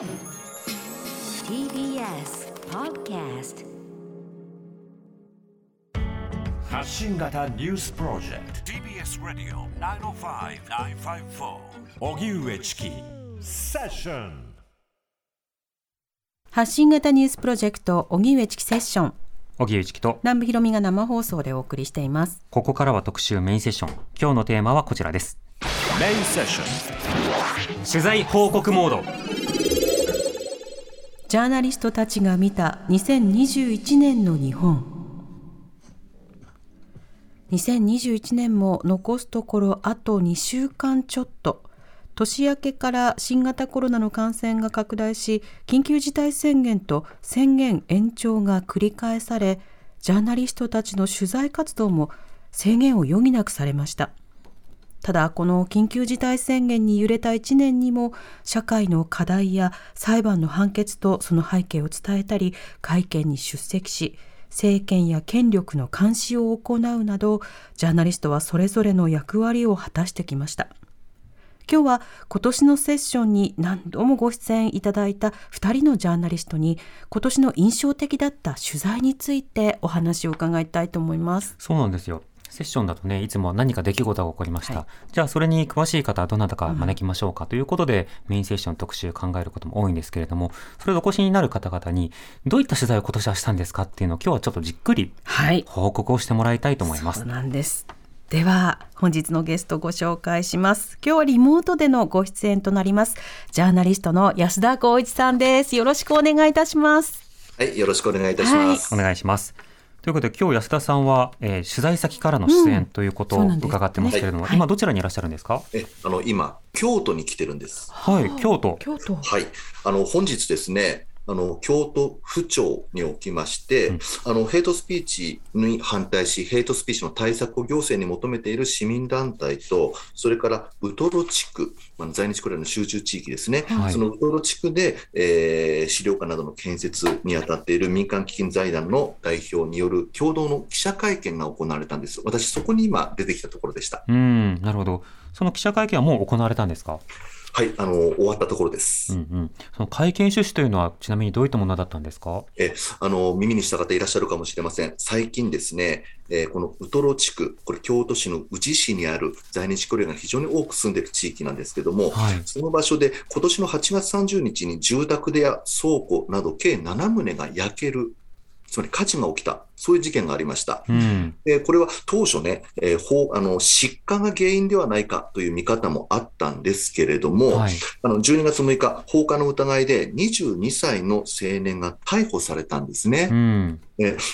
TBS Podcast 発信型ニュースプロジェクト。TBS ラディオ905-954おぎゅうえちきセッション。発信型ニュースプロジェクト荻上チキセッション。荻上チキと。南部ひろみが生放送でお送りしています。ここからは特集メインセッション。今日のテーマはこちらです。メインセッション。取材報告モードジャーナリストたちが見た2021年の日本。2021年も残すところあと2週間ちょっと。年明けから新型コロナの感染が拡大し緊急事態宣言と宣言延長が繰り返されジャーナリストたちの取材活動も制限を余儀なくされました。ただこの緊急事態宣言に揺れた1年にも社会の課題や裁判の判決とその背景を伝えたり会見に出席し政権や権力の監視を行うなどジャーナリストはそれぞれの役割を果たしてきました。今日は今年のセッションに何度もご出演いただいた2人のジャーナリストに今年の印象的だった取材についてお話を伺いたいと思います。そうなんですよ。セッションだとねいつも何か出来事が起こりました、はいじゃあそれに詳しい方はどなたか招きましょうかということで、メインセッション特集考えることも多いんですけれどもそれをお越しになる方々にどういった取材を今年はしたんですかっていうのを今日はちょっとじっくりはい報告をしてもらいたいと思いますそうなんです。では本日のゲストご紹介します。今日はリモートでのご出演となります。ジャーナリストの安田光一さんです。よろしくお願いいたします。はい、よろしくお願いいたします。お願いしますということで今日安田さんは、えー取材先からの出演ということを伺ってますけれども、はい今どちらにいらっしゃるんですか？え、あの、今、京都に来てるんです。はい京都京都。はい。あの、本日ですね、あの、京都府庁におきまして、うん。あの、ヘイトスピーチに反対し、ヘイトスピーチの対策を行政に求めている市民団体と、それからウトロ地区、まあ、在日コリアンの集中地域ですね、はい。そのウトロ地区で、えー資料館などの建設に当たっている民間基金財団の代表による共同の記者会見が行われたんです。私、そこに今出てきたところでした。うんなるほど。その記者会見はもう行われたんですか？はい、あの、終わったところです。うんうん、その会見趣旨というのはちなみにどういったものだったんですか？えあの耳にした方いらっしゃるかもしれません。最近ですね、えーこのウトロ地区、これ京都市の宇治市にある在日コリアンが非常に多く住んでいる地域なんですけども、はいその場所で今年の8月30日に住宅でや倉庫など計7棟が焼ける、つまり火事が起きた、そういう事件がありました。うんでこれは当初ね、えー法あの失火が原因ではないかという見方もあったんですけれども、はいあの12月6日、放火の疑いで22歳の青年が逮捕されたんですね。うんえ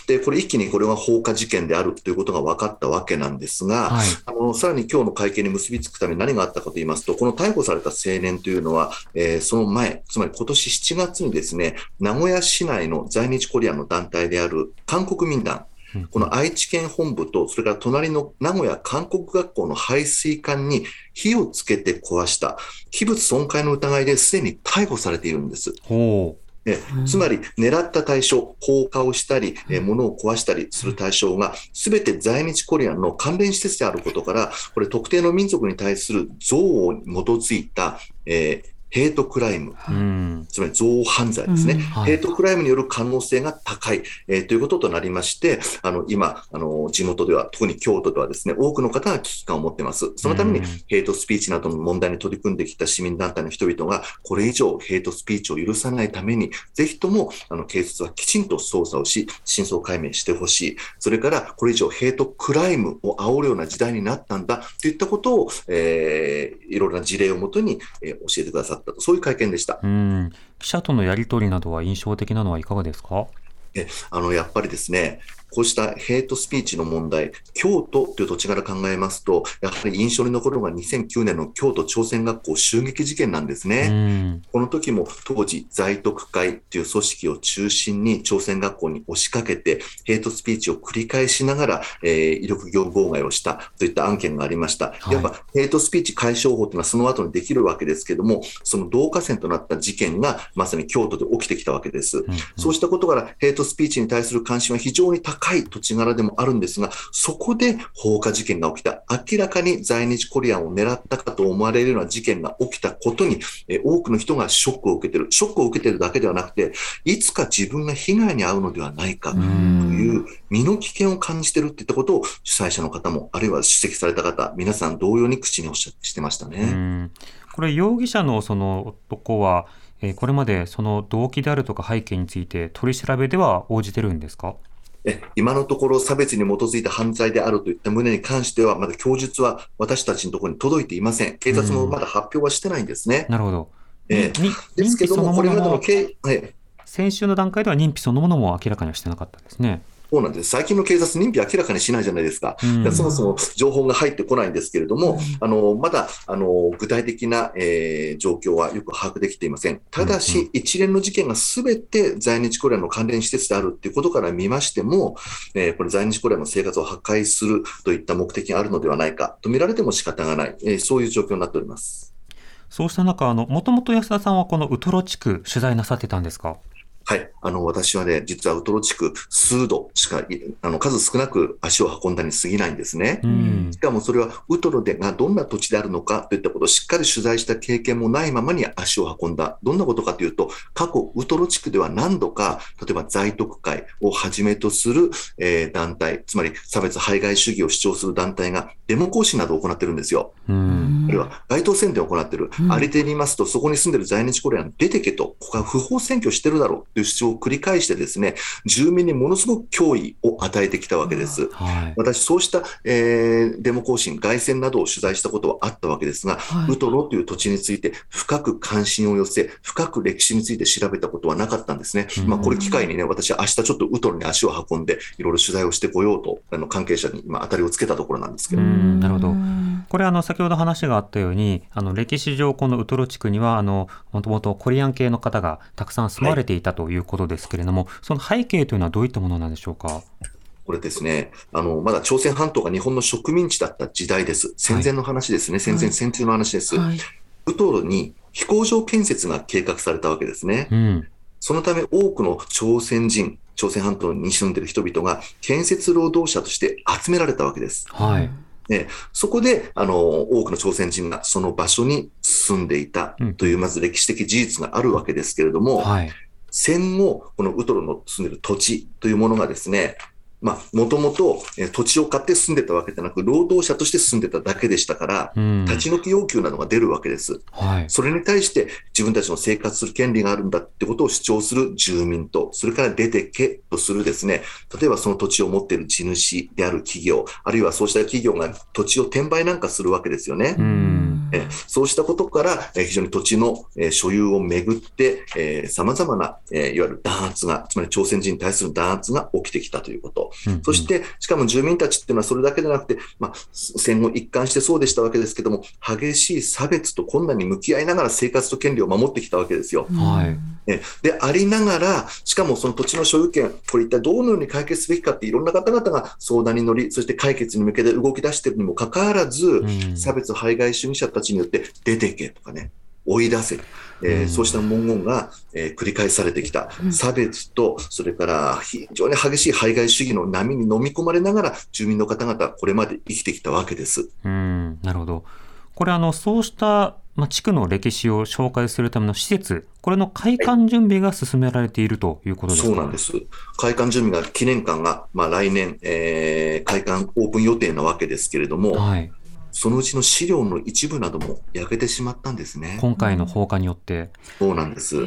で、これ一気にこれが放火事件であるということが分かったわけなんですが、はい。あのさらに今日の会見に結びつくために何があったかと言いますと、この逮捕された青年というのは、えーその前、つまり今年7月にですね、名古屋市内の在日コリアンの団体である韓国民団、うん。この愛知県本部と、それから隣の名古屋韓国学校の排水管に火をつけて壊した、器物損壊の疑いですでに逮捕されているんです。ほえつまり、狙った対象、放火をしたり、え物を壊したりする対象が、すべて在日コリアンの関連施設であることから、これ、特定の民族に対する憎悪に基づいた、えーヘイトクライム、ううん。つまり憎悪犯罪ですね、うん。はい。ヘイトクライムによる可能性が高い、えーということとなりまして、あの今あの、地元では、特に京都ではですね、多くの方が危機感を持っています。そのためにうん。ヘイトスピーチなどの問題に取り組んできた市民団体の人々が、これ以上ヘイトスピーチを許さないために、ぜひともあの警察はきちんと捜査をし、真相解明してほしい。それから、これ以上ヘイトクライムを煽るような時代になったんだといったことを、えーいろいろな事例をもとに、えー教えてくださったと、そういう会見でした。うん記者とのやり取りなどは印象的なのはいかがですか？えあのやっぱりですね、こうしたヘイトスピーチの問題、京都という土地から考えますと、やはり印象に残るのが2009年の京都朝鮮学校襲撃事件なんですね。うんこの時も当時、在徳会という組織を中心に朝鮮学校に押しかけて、ヘイトスピーチを繰り返しながら、えー威力業務妨害をしたといった案件がありました。はいやっぱヘイトスピーチ解消法というのはその後にできるわけですけども、その導火線となった事件がまさに京都で起きてきたわけです。うんそうしたことから、ヘイトスピーチに対する関心は非常に高高い土地柄でもあるんですが、そこで放火事件が起きた。明らかに在日コリアンを狙ったかと思われるような事件が起きたことに、え多くの人がショックを受けてる。ショックを受けてるだけではなくて、いつか自分が被害に遭うのではないかという身の危険を感じてるっていったことを主催者の方も、あるいは出席された方、皆さん同様に口におっしゃしてましたね。うんこれ容疑者のその男は、えーこれまでその動機であるとか背景について取り調べでは応じてるんですか？え今のところ差別に基づいた犯罪であるといった旨に関しては、まだ供述は私たちのところに届いていません。警察もまだ発表はしてないんですね。なるほど。ええにですけども、これまでの経、ええ先週の段階では認否そのものも明らかにはしてなかったですね。そうなんです。最近の警察、認否明らかにしないじゃないですか。うんそもそも情報が入ってこないんですけれども、あのまだあの具体的な、えー状況はよく把握できていません。ただうんうし、一連の事件がすべて在日コリアンの関連施設であるということから見ましても、えーこれ、在日コリアンの生活を破壊するといった目的があるのではないかと見られても仕方がない、えーそういう状況になっております。そうした中、あの、もともと安田さんはこのウトロ地区取材なさってたんですか？はい。あの、私はね、実はウトロ地区、数度しかい、あの、数少なく足を運んだに過ぎないんですね。うんしかもそれはウトロでがどんな土地であるのかといったことをしっかり取材した経験もないままに足を運んだ。どんなことかというと、過去ウトロ地区では何度か、例えば在特会をはじめとする、えー団体、つまり差別排外主義を主張する団体がデモ行進などを行ってるんですよ。うん。あるいは街頭宣伝を行ってる。うんありていますと、そこに住んでる在日コリアン出てけと、ここは不法占拠してるだろうという主張を繰り返してですね、住民にものすごく脅威を与えてきたわけです。はい。私、そうした、えーデモ行進、凱旋などを取材したことはあったわけですが、はいウトロという土地について深く関心を寄せ、深く歴史について調べたことはなかったんですね。うんまあ、これ機会にね、私、明日ちょっとウトロに足を運んで、いろいろ取材をしてこようと、あの関係者に今、当たりをつけたところなんですけど。うんなるほどうんこれあの先ほど話があったようにあの歴史上このウトロ地区にはあのもともとコリアン系の方がたくさん住まれていたということですけれども、その背景というのはどういったものなんでしょうか？これですね、あの、まだ朝鮮半島が日本の植民地だった時代です。戦前の話ですね。戦前、はい戦中の話です。はいウトロに飛行場建設が計画されたわけですね。うん。そのため多くの朝鮮人、朝鮮半島に住んでいる人々が建設労働者として集められたわけです。はい。そこで、あの、多くの朝鮮人がその場所に住んでいたという、まず歴史的事実があるわけですけれども、はい。戦後、このウトロの住んでいる土地というものがですね、まあ、もともとえー土地を買って住んでたわけでなく、労働者として住んでただけでしたから、うん。立ち退き要求などが出るわけです。はい。それに対して自分たちの生活する権利があるんだってことを主張する住民と、それから出てけとするですね、例えばその土地を持っている地主である企業、あるいはそうした企業が土地を転売なんかするわけですよね。うん。えーそうしたことから、えー非常に土地の、えー所有をめぐって、さまざまな、えーいわゆる弾圧が、つまり朝鮮人に対する弾圧が起きてきたということ。うんそして、しかも住民たちっていうのはそれだけでなくて、まあ、戦後一貫してそうでしたわけですけども、激しい差別と困難に向き合いながら生活と権利を守ってきたわけですよ。はい。えで、ありながら、しかもその土地の所有権、これ一体どのように解決すべきかっていろんな方々が相談に乗り、そして解決に向けて動き出しているにもかかわらず、うん差別排外主義者たちによって出てけとかね、追い出せ、えーうんそうした文言が、えー繰り返されてきた。うん差別と、それから非常に激しい排外主義の波に飲み込まれながら、住民の方々はこれまで生きてきたわけです。うん。なるほど。これあの、そうした、まあ、地区の歴史を紹介するための施設、これの開館準備が進められているということですか、そうなんです。開館準備が、記念館が、まあ、来年、えー開館オープン予定なわけですけれども、はい。そのうちの資料の一部なども焼けてしまったんですね。今回の放火によって。そうなんです。へ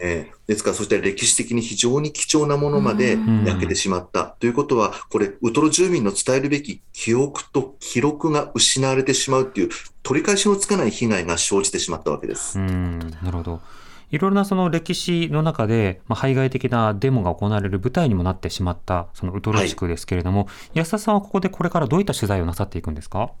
えーですから、そして歴史的に非常に貴重なものまでうん焼けてしまった。ということは、これ、ウトロ住民の伝えるべき記憶と記録が失われてしまうっていう、取り返しのつかない被害が生じてしまったわけです。うん、なるほど。いろいろなその歴史の中で、まあ、排外的なデモが行われる舞台にもなってしまった、そのウトロ地区ですけれども、安田さんはここでこれからどういった取材をなさっていくんですか？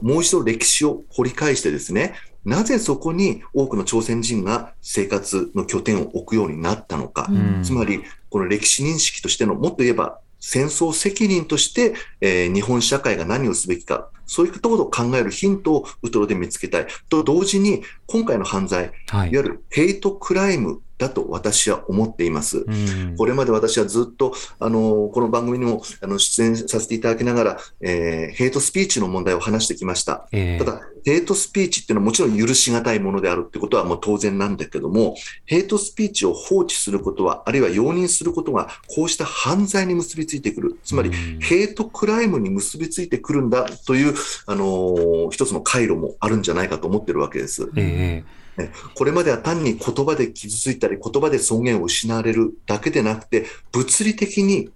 もう一度歴史を掘り返してですね、なぜそこに多くの朝鮮人が生活の拠点を置くようになったのか。うんつまり、この歴史認識としての、もっと言えば、戦争責任として、えー日本社会が何をすべきか、そういったことを考えるヒントをウトロで見つけたい。と同時に、今回の犯罪、はいいわ。ゆるヘイトクライムだと私は思っています。うんこれまで私はずっと、あの、この番組にも、あの、出演させていただきながら、えーヘイトスピーチの問題を話してきました。ええただ、ヘイトスピーチっていうのはもちろん許し難いものであるってことはもう当然なんだけども、ヘイトスピーチを放置することは、あるいは容認することが、こうした犯罪に結びついてくる。つまりうん、ヘイトクライムに結びついてくるんだという、あのー一つの回路もあるんじゃないかと思ってるわけです。えねこれまでは単に言葉で傷ついたり、言葉で尊厳を失われるだけでなくて、物理的に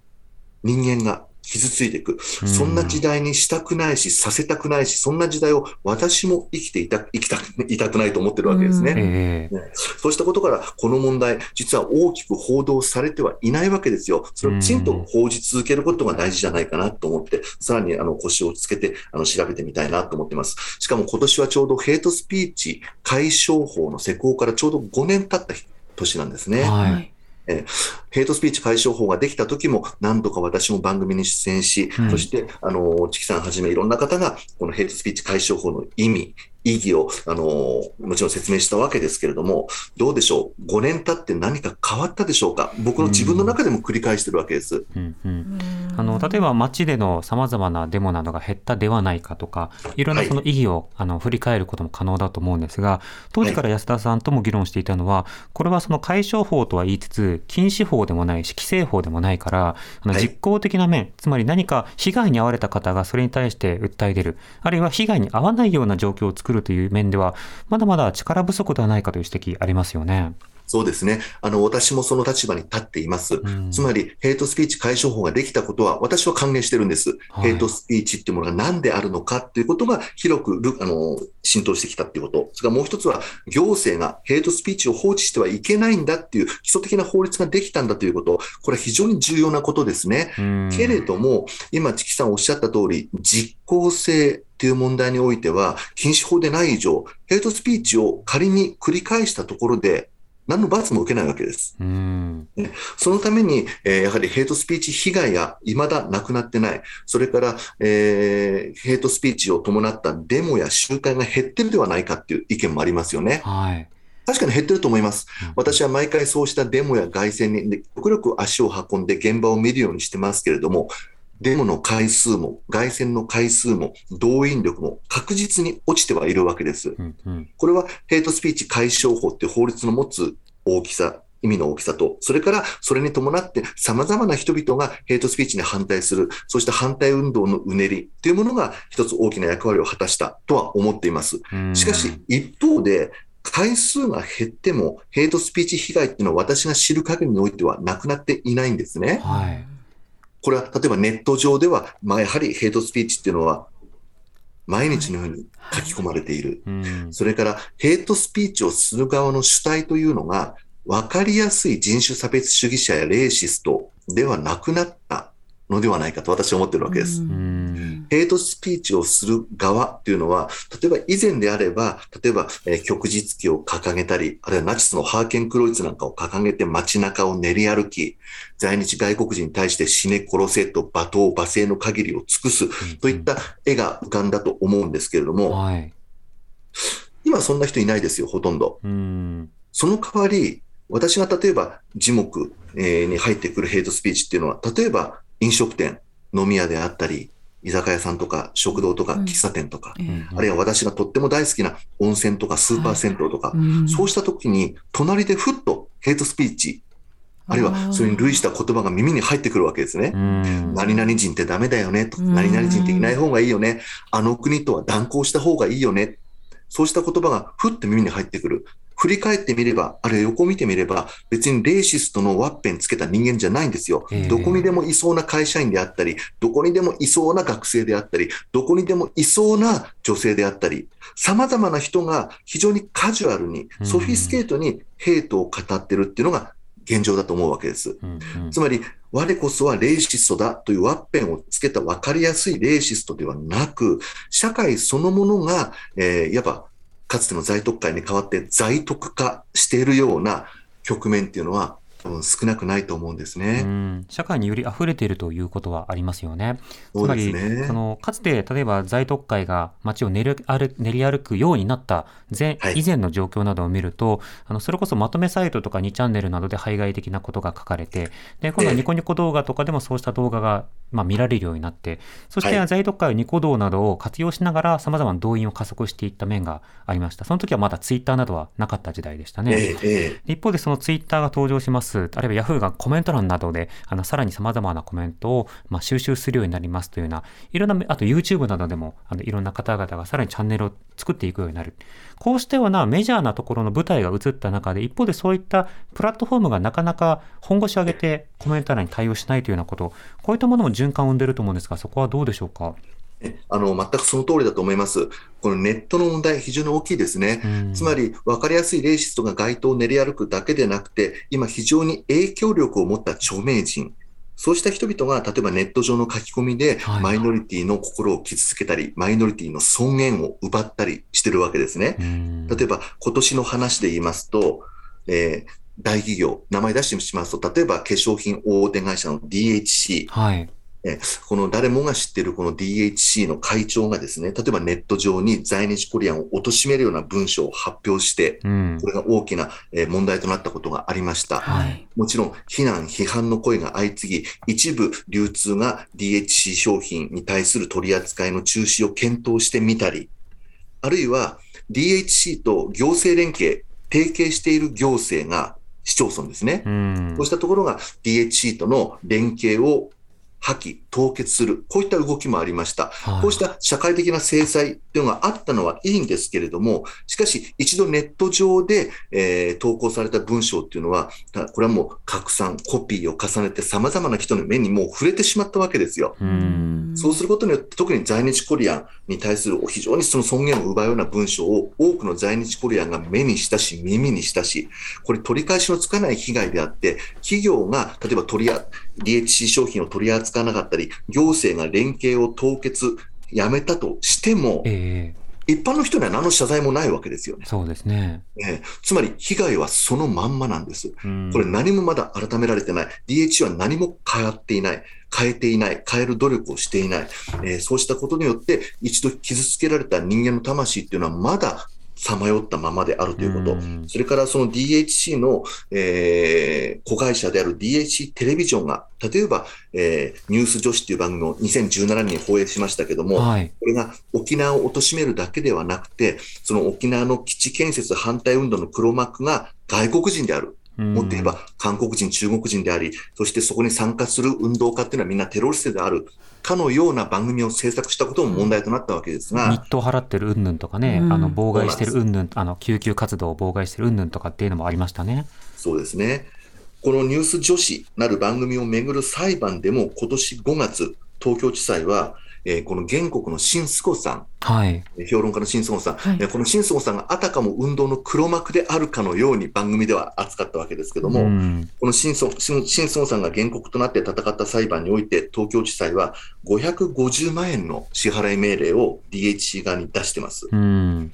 人間が傷ついていく。うんそんな時代にしたくないし、させたくないし、そんな時代を私も生きていた、生きた、いたくないと思ってるわけですえね。ええねそうしたことから、この問題、実は大きく報道されてはいないわけですよ。それをきちんと報じ続けることが大事じゃないかなと思って、さらにあの腰をつけてあの調べてみたいなと思ってます。しかも今年はちょうどヘイトスピーチ解消法の施行からちょうど5年経った年なんですね。はい。ヘイトスピーチ解消法ができた時も何度か私も番組に出演し、うん。そして、あの、チキさんはじめいろんな方が、このヘイトスピーチ解消法の意味、意義を、あの、もちろん説明したわけですけれども、どうでしょう ?5 年経って何か変わったでしょうか？僕の自分の中でも繰り返してるわけです。うんうんあの例えば街でのさまざまなデモなどが減ったではないかとかいろんなその意義を、あの振り返ることも可能だと思うんですが当時から安田さんとも議論していたのはこれはその解消法とは言いつつ禁止法でもないし規制法でもないからあのはい。実効的な面、つまり何か被害に遭われた方がそれに対して訴え出るあるいは被害に遭わないような状況を作るという面ではまだまだ力不足ではないかという指摘ありますよね。そうですね。あの、私もその立場に立っています。うんつまり、ヘイトスピーチ解消法ができたことは、私は歓迎してるんです。はいヘイトスピーチっていうものが何であるのかっていうことが広くるあの浸透してきたっていうこと。それからもう一つは、行政がヘイトスピーチを放置してはいけないんだっていう基礎的な法律ができたんだということ。これは非常に重要なことですね。うんけれども、今、チキさんおっしゃった通り、実効性っていう問題においては、禁止法でない以上、ヘイトスピーチを仮に繰り返したところで、何の罰も受けないわけです。うんそのために、えーやはりヘイトスピーチ被害が未だなくなってない。それから、えーヘイトスピーチを伴ったデモや集会が減ってるではないかっていう意見もありますよね。はい確かに減ってると思います。うん私は毎回そうしたデモや凱旋にね極力足を運んで現場を見るようにしてますけれども、デモの回数も、凱旋の回数も、動員力も確実に落ちてはいるわけです。うんうんこれはヘイトスピーチ解消法っていう法律の持つ大きさ、意味の大きさと、それからそれに伴って様々な人々がヘイトスピーチに反対する、そうした反対運動のうねりっていうものが一つ大きな役割を果たしたとは思っています。うんしかし一方で、回数が減ってもヘイトスピーチ被害っていうのは私が知る限りにおいてはなくなっていないんですね。はいこれは例えばネット上では、まあ、やはりヘイトスピーチっていうのは毎日のように書き込まれている。うん。それから、ヘイトスピーチをする側の主体というのが、分かりやすい人種差別主義者やレーシストではなくなったのではないかと私は思ってるわけです。うん。ヘイトスピーチをする側っていうのは、例えば以前であれば、例えば、えー旭日旗を掲げたり、あるいはナチスのハーケンクロイツなんかを掲げて街中を練り歩き、在日外国人に対して死ね殺せと罵倒、罵声の限りを尽くすといった絵が浮かんだと思うんですけれども、はい。今そんな人いないですよ、ほとんど。うん。その代わり、私が例えば樹木えーに入ってくるヘイトスピーチっていうのは、例えば飲食店、飲み屋であったり、居酒屋さんとか食堂とかうん。喫茶店とか、ええ。あるいは私がとっても大好きな温泉とかスーパー銭湯とか、うん。そうした時に隣でふっとヘイトスピーチ、あるいはそれに類した言葉が耳に入ってくるわけですね。うん。何々人ってダメだよねと、うん。何々人っていない方がいいよね、あの国とは断交した方がいいよね、そうした言葉がふって耳に入ってくる。振り返ってみれば、あるいは横を見てみれば、別にレーシストのワッペンつけた人間じゃないんですよええ。どこにでもいそうな会社員であったり、どこにでもいそうな学生であったり、どこにでもいそうな女性であったり、様々な人が非常にカジュアルにう、んソフィスケートにヘイトを語ってるっていうのが現状だと思うわけです。うんうんつまり、我こそはレーシストだというワッペンをつけた分かりやすいレーシストではなく、社会そのものが、えーいわば、かつての在特会に代わって在特化しているような局面っていうのは、多分少なくないと思うんですうね。ん社会により溢れているということはありますよね。つまり、ですねそのかつて例えば在特会が街を練り歩練り歩くようになった前、はい以前の状況などを見るとあのそれこそまとめサイトとか2チャンネルなどで排外的なことが書かれてで今度はニコニコ動画とかでもそうした動画が、まあ、見られるようになってそしてはい在特会はニコ動などを活用しながらさまざまな動員を加速していった面がありましたその時はまだツイッターなどはなかった時代でしたね。一方でそのツイッターが登場します、あるいはヤフーがコメント欄などで、あの、さらに様々なコメントを、まあ、収集するようになりますというような、いろんな、あと YouTube などでも、あの、いろんな方々がさらにチャンネルを作っていくようになる。こうしたようなメジャーなところの舞台が映った中で、一方でそういったプラットフォームがなかなか本腰を上げてコメント欄に対応しないというようなこと、こういったものも循環を生んでいると思うんですが、そこはどうでしょうか？えあの全くその通りだと思います。このネットの問題、非常に大きいですね。うんつまり、分かりやすいレイシストが街頭を練り歩くだけでなくて、今、非常に影響力を持った著名人、そうした人々が、例えばネット上の書き込みではい、マイノリティの心を傷つけたり、マイノリティの尊厳を奪ったりしてるわけですね。うん例えば、今年の話で言いますと、えー大企業、名前出してしますと、例えば化粧品大手会社の DHC、はい。えこの誰もが知っているこの DHC の会長がですね、例えばネット上に在日コリアンを貶めるような文章を発表して、うんこ。れが大きなえー問題となったことがありました。はい。もちろん、非難、批判の声が相次ぎ、一部流通が DHC 商品に対する取り扱いの中止を検討してみたり、あるいは DHC と行政連携、提携している行政が市町村ですね。うんこうしたところが DHC との連携を破棄、凍結する、こういった動きもありました。はいこうした社会的な制裁っていうのがあったのはいいんですけれども、しかし一度ネット上で、えー投稿された文章っていうのは、たこれはもう拡散、コピーを重ねて様々な人の目にもう触れてしまったわけですよ。うん。そうすることによって、特に在日コリアンに対する非常にその尊厳を奪うような文章を多くの在日コリアンが目にしたし、耳にしたし、これ取り返しのつかない被害であって、企業が例えば取りあ DHC 商品を取り扱わなかったり、行政が連携を凍結、やめたとしても、ええ一般の人には何の謝罪もないわけですよね。そうですね。ええつまり被害はそのまんまなんです。うんこれ何もまだ改められてない。DH は何も変わっていない。変えていない。変える努力をしていない。えーそうしたことによって、一度傷つけられた人間の魂っていうのはまださまよったままであるということ。うんそれからその DHC の、えー子会社である DHC テレビジョンが、例えば、えーニュース女子っていう番組を2017年に放映しましたけども、はい。これが沖縄を貶めるだけではなくて、その沖縄の基地建設反対運動の黒幕が外国人である。もっと言えば韓国人、中国人であり、そしてそこに参加する運動家っていうのはみんなテロリストであるかのような番組を制作したことも問題となったわけですが、日当払ってる云々とかね、うんあの妨害してる云々、あの救急活動を妨害してる云々とかっていうのもありましたね。そうですね。このニュース女子なる番組をめぐる裁判でも今年5月、東京地裁は、えーこの原告の新須子さん、はい。えー評論家の新須子さん、はいえーこの新須子さんがあたかも運動の黒幕であるかのように番組では扱ったわけですけども、うんこの新孫新新孫さんが原告となって戦った裁判において、東京地裁は550万円の支払い命令を DHC 側に出してます。うん。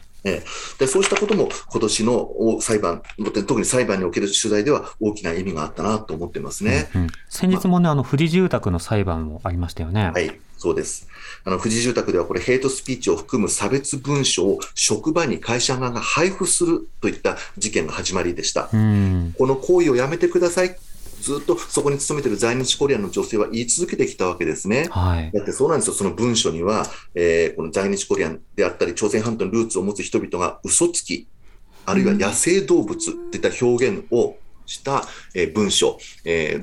でそうしたことも今年のお裁判、特に裁判における取材では大きな意味があったなと思ってますね。うん先日もね、あの、富士住宅の裁判もありましたよね。はい、そうです。あの、富士住宅ではこれ、ヘイトスピーチを含む差別文書を職場に会社側が配布するといった事件が始まりでした。うん。この行為をやめてください。ずっとそこに勤めている在日コリアンの女性は言い続けてきたわけですね。はい。だってそうなんですよ、その文書には、えーこの在日コリアンであったり、朝鮮半島のルーツを持つ人々が嘘つき、あるいは野生動物といった表現をした、文書、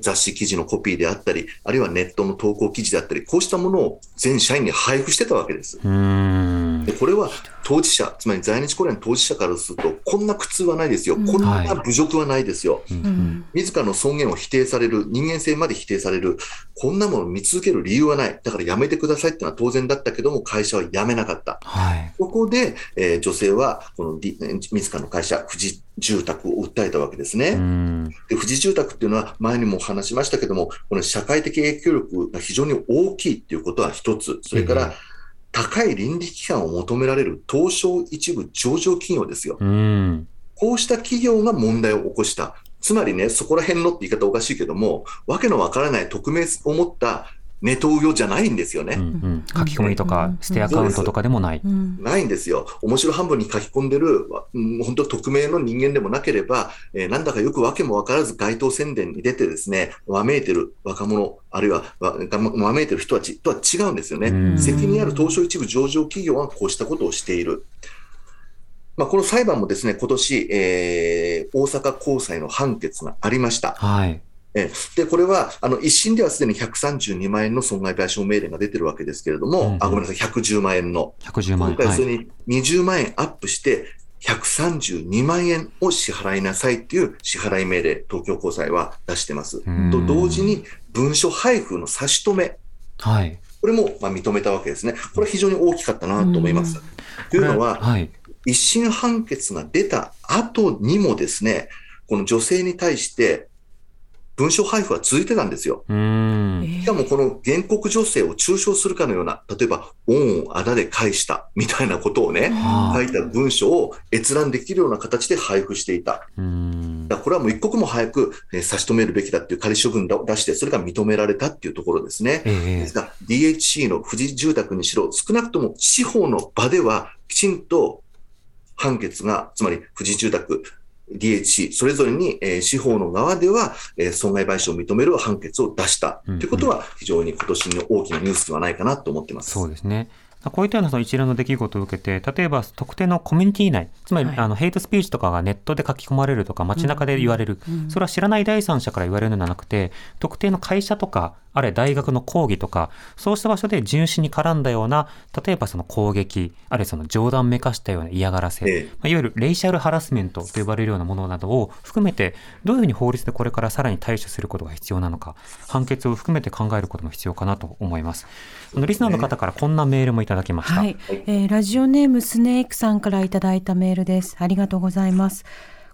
雑誌記事のコピーであったり、あるいはネットの投稿記事であったり、こうしたものを全社員に配布してたわけです。うんで。これは当事者、つまり在日コリアンの当事者からすると、こんな苦痛はないですよ、うんこんな侮辱はないですよ。うんうん自らの尊厳を否定される、人間性まで否定される、こんなものを見続ける理由はない。だからやめてくださいってのは当然だったけども、会社は辞めなかった。はい。ここで、えー女性は、この自らの会社、富士住宅を訴えたわけですね。うん。で富士住宅っていうのは、前にも話しましたけども、この社会的影響力が非常に大きいっていうことは一つ。それかえら、高い倫理規範を求められる東証一部上場企業ですよ。うん。こうした企業が問題を起こした。つまりね、そこら辺のって言い方おかしいけども、わけのわからない匿名を持ったネトウヨじゃないんですよね。うんうん書き込みとか、捨てアカウントとかでもない。うんないんですよ。面白半分に書き込んでる、本当匿名の人間でもなければ、えーなんだかよくわけもわからず街頭宣伝に出てですね、わめいてる若者、あるいはわがわめいてる人たちとは違うんですよね。うん責任ある東証一部上場企業はこうしたことをしている。まあ、この裁判もですね、今年、えー大阪高裁の判決がありました。はい。えーで、これは、あの、一審ではすでに132万円の損害賠償命令が出てるわけですけれども、うんうんあ、ごめんなさい、110万円の。110万円。今回はい。それに20万円アップして、132万円を支払いなさいっていう支払い命令、東京高裁は出してます。うんと同時に、文書配布の差し止め、はい。これもまあ認めたわけですね。これは非常に大きかったなと思います。というのは、はい。一審判決が出た後にもですね、この女性に対して文書配布は続いてたんですよ。しかもこの原告女性を中傷するかのような、例えば、恩をあだで返したみたいなことをね、は書いた文書を閲覧できるような形で配布していた。だこれはもう一刻も早くえー差し止めるべきだっていう仮処分を出して、それが認められたっていうところですね。ええですが、DHC の富士住宅にしろ、少なくとも司法の場では、きちんと判決が、つまり富士住宅、DHC、それぞれに、えー司法の側では、えー損害賠償を認める判決を出したとうんいうことは、非常に今年の大きなニュースではないかなと思ってます。そうですね。こういったようなその一連の出来事を受けて、例えば特定のコミュニティ内、つまり、はい。あのヘイトスピーチとかがネットで書き込まれるとか、街中で言われる、うん。それは知らない第三者から言われるのではなくて、特定の会社とか、あるいは大学の講義とか、そうした場所で巡視に絡んだような、例えばその攻撃、あるいはその冗談めかしたような嫌がらせ、ええ。まあ、いわゆるレイシャルハラスメントと呼ばれるようなものなどを含めて、どういうふうに法律でこれからさらに対処することが必要なのか、判決を含めて考えることも必要かなと思います。あのリスナーの方からこんなメールもいたただきました。はい、えーラジオネームスネークさんからいただいたメールです。ありがとうございます。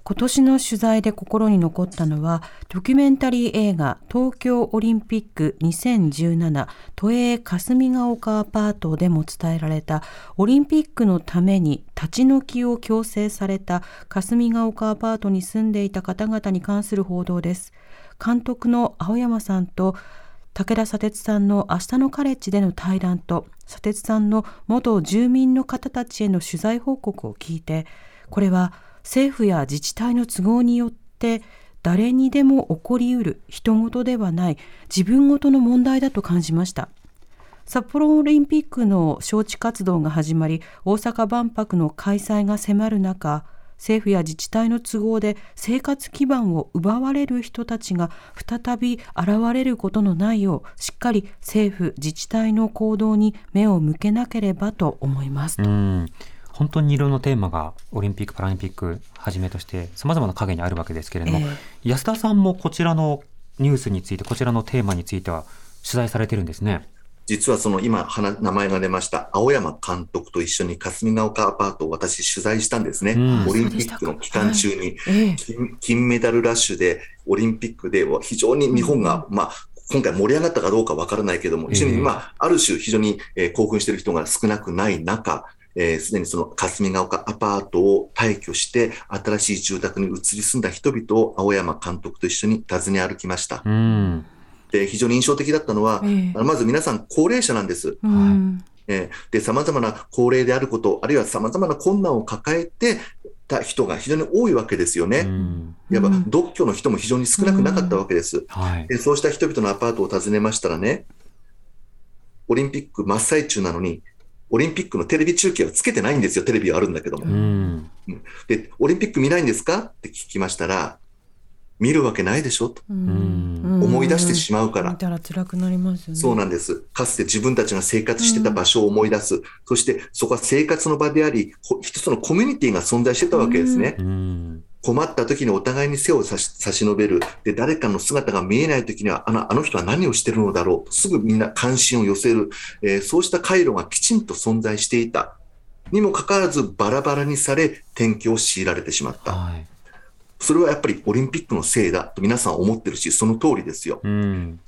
今年の取材で心に残ったのはドキュメンタリー映画東京オリンピック2017都営霞ヶ丘アパートでも伝えられたオリンピックのために立ち退きを強制された霞ヶ丘アパートに住んでいた方々に関する報道です。監督の青山さんと武田砂鉄さんの明日のカレッジでの対談と砂鉄さんの元住民の方たちへの取材報告を聞いてこれは政府や自治体の都合によって誰にでも起こりうる人事ではない自分ごとの問題だと感じました。札幌オリンピックの招致活動が始まり大阪万博の開催が迫る中政府や自治体の都合で生活基盤を奪われる人たちが再び現れることのないようしっかり政府自治体の行動に目を向けなければと思います。うん本当にいろんなテーマがオリンピック・パラリンピックはじめとしてさまざまな影にあるわけですけれども、え安田さんもこちらのニュースについてこちらのテーマについては取材されてるんですね。実はその今、話名前が出ました、青山監督と一緒に霞ヶ丘アパートを私取材したんですね。うんオリンピックの期間中に。ええ金金メダルラッシュで、オリンピックでは非常に日本が、まあ、今回盛り上がったかどうかわからないけども、非常に、ええまあ、ある種非常に、えー興奮している人が少なくない中、えーすでにその霞ヶ丘アパートを退去して、新しい住宅に移り住んだ人々を青山監督と一緒に訪ね歩きました。うんで、非常に印象的だったのは、ええ。あのまず皆さん高齢者なんです。うん。えーで、様々な高齢であること、あるいは様々な困難を抱えてた人が非常に多いわけですようね。ん。いわばうん。独居の人も非常に少なくなかったわけです。はい。でそうした人々のアパートを訪ねましたらね、オリンピック真っ最中なのに、オリンピックのテレビ中継はつけてないんですよ。テレビはあるんだけども。うん。で、オリンピック見ないんですか？って聞きましたら、見るわけないでしょとうん思い出してしまうから見。たら辛くなりますよね。そうなんです。かつて自分たちが生活してた場所を思い出す。そしてそこは生活の場であり、こ一つのコミュニティが存在してたわけですね。うん困った時にお互いに背を差し差し伸べる。で、誰かの姿が見えない時には、あのあの人は何をしてるのだろう。すぐみんな関心を寄せる。えーそうした回路がきちんと存在していた。にもかかわらずバラバラにされ、転居を強いられてしまった。はいそれはやっぱりオリンピックのせいだと皆さん思ってるし、その通りですよ。うん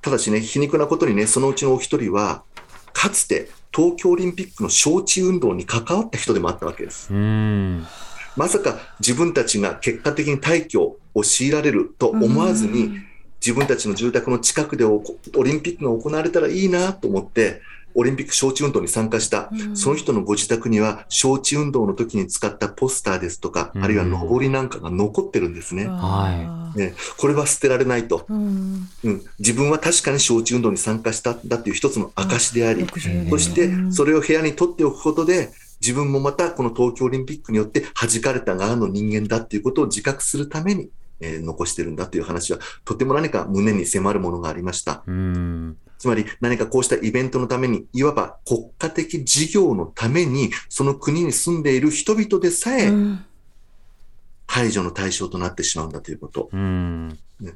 ただしね、皮肉なことにね、そのうちのお一人は、かつて東京オリンピックの招致運動に関わった人でもあったわけです。うんまさか自分たちが結果的に退去を強いられると思わずに、自分たちの住宅の近くでオリンピックが行われたらいいなと思って、オリンピック招致運動に参加した、うん、その人のご自宅には招致運動の時に使ったポスターですとか、うん、あるいは上りなんかが残ってるんですね。はい、ねこれは捨てられないと、うん、うん、自分は確かに招致運動に参加したんだという一つの証であり、そしてそれを部屋に取っておくことで、自分もまたこの東京オリンピックによって弾かれた側の人間だっていうことを自覚するために、えー、残してるんだという話は、とても何か胸に迫るものがありました。うんつまり何かこうしたイベントのために、いわば国家的事業のために、その国に住んでいる人々でさえ、排除の対象となってしまうんだということ。うんね、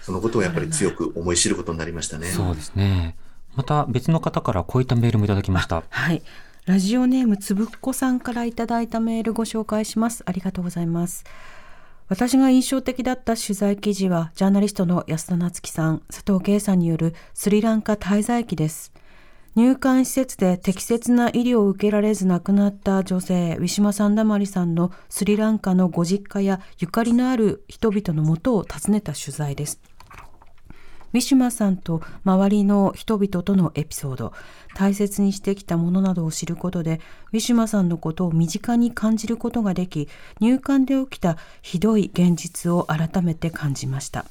そのことをやっぱり強く思い知ることになりましたね。そうですね。また別の方からこういったメールもいただきました。はい。ラジオネームつぶっこさんからいただいたメールご紹介します。ありがとうございます。私が印象的だった取材記事は、ジャーナリストの安田夏樹さん、佐藤圭さんによるスリランカ滞在記です。入管施設で適切な医療を受けられず亡くなった女性、ウィシュマ・サンダマリさんのスリランカのご実家やゆかりのある人々のもとを訪ねた取材です。ウィシュマさんと周りの人々とのエピソード、大切にしてきたものなどを知ることで、ウィシュマさんのことを身近に感じることができ、入管で起きたひどい現実を改めて感じました。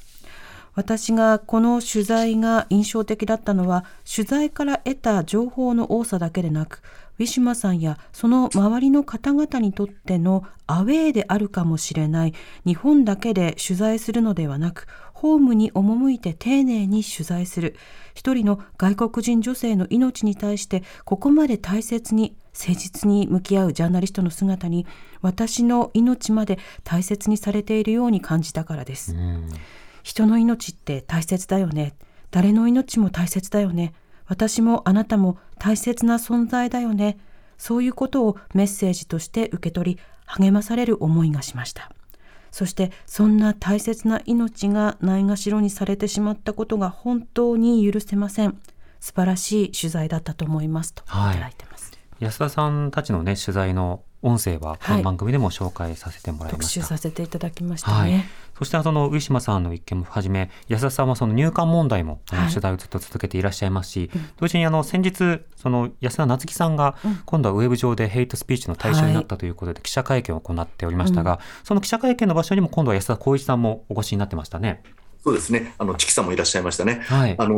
私がこの取材が印象的だったのは、取材から得た情報の多さだけでなく、ウィシュマさんやその周りの方々にとってのアウェーであるかもしれない日本だけで取材するのではなくホームに赴いて丁寧に取材する一人の外国人女性の命に対してここまで大切に誠実に向き合うジャーナリストの姿に私の命まで大切にされているように感じたからです。人の命って大切だよね。誰の命も大切だよね。私もあなたも大切な存在だよね。そういうことをメッセージとして受け取り励まされる思いがしました。そしてそんな大切な命がないがしろにされてしまったことが本当に許せません。素晴らしい取材だったと思いますとい。ただいてます、はい、安田さんたちのね取材の音声はこの番組でも紹介させてもらいました、はい、特集させていただきましたね、はい、そしてその上島さんの一件もはじめ安田さんはその入管問題も取材をずっと続けていらっしゃいますし、はい、同時にあの先日その安田夏樹さんが今度はウェブ上でヘイトスピーチの対象になったということで記者会見を行っておりましたが、その記者会見の場所にも今度は安田光一さんもお越しになってましたね。そうですね。あの、チキさんもいらっしゃいましたね。はい、あの、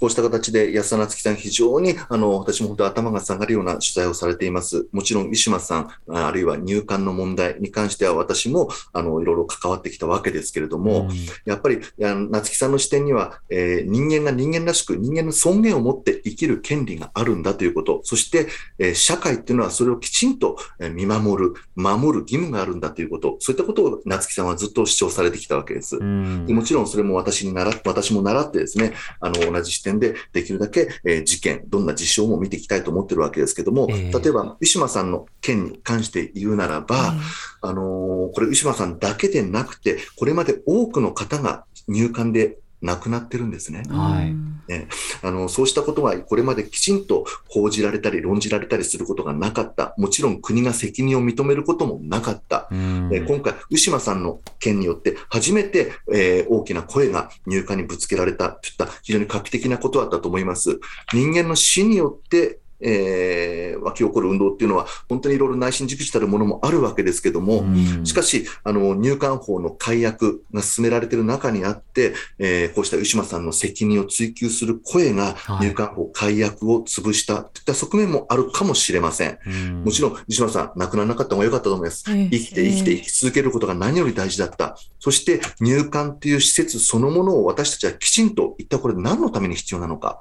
こうした形で安田夏樹さん非常に、あの、私も本当頭が下がるような取材をされています。もちろん、石松さん、あるいは入管の問題に関しては私も、あの、いろいろ関わってきたわけですけれども、うん、やっぱり、夏樹さんの視点には、えー、人間が人間らしく、人間の尊厳を持って生きる権利があるんだということ、そして、えー、社会っていうのはそれをきちんと見守る、守る義務があるんだということ、そういったことを夏樹さんはずっと主張されてきたわけです。うん、もちろんそれも私に習って私も習ってですね、あの、同じ視点でできるだけ、えー、事件、どんな事象も見ていきたいと思ってるわけですけども、えー、例えば、ウィシュマさんの件に関して言うならば、あのー、これ、ウィシュマさんだけでなくて、これまで多くの方が入管で亡くなってるんですね。はい。ね、あの、そうしたことはこれまできちんと報じられたり論じられたりすることがなかった。もちろん国が責任を認めることもなかった。え今回、ウシマさんの件によって初めて、えー、大きな声が入管にぶつけられたといった非常に画期的なことだったと思います。人間の死によってえー、湧き起こる運動っていうのは、本当にいろいろ内心熟知たるものもあるわけですけども、しかし、あの、入管法の改悪が進められている中にあって、えー、こうした湯島さんの責任を追及する声が、入管法改悪を潰したといった側面もあるかもしれません。もちろん、湯島さん、亡くならなかった方が良かったと思います。生きて生きて生き続けることが何より大事だった。そして、入管という施設そのものを私たちはきちんと、一体これ何のために必要なのか。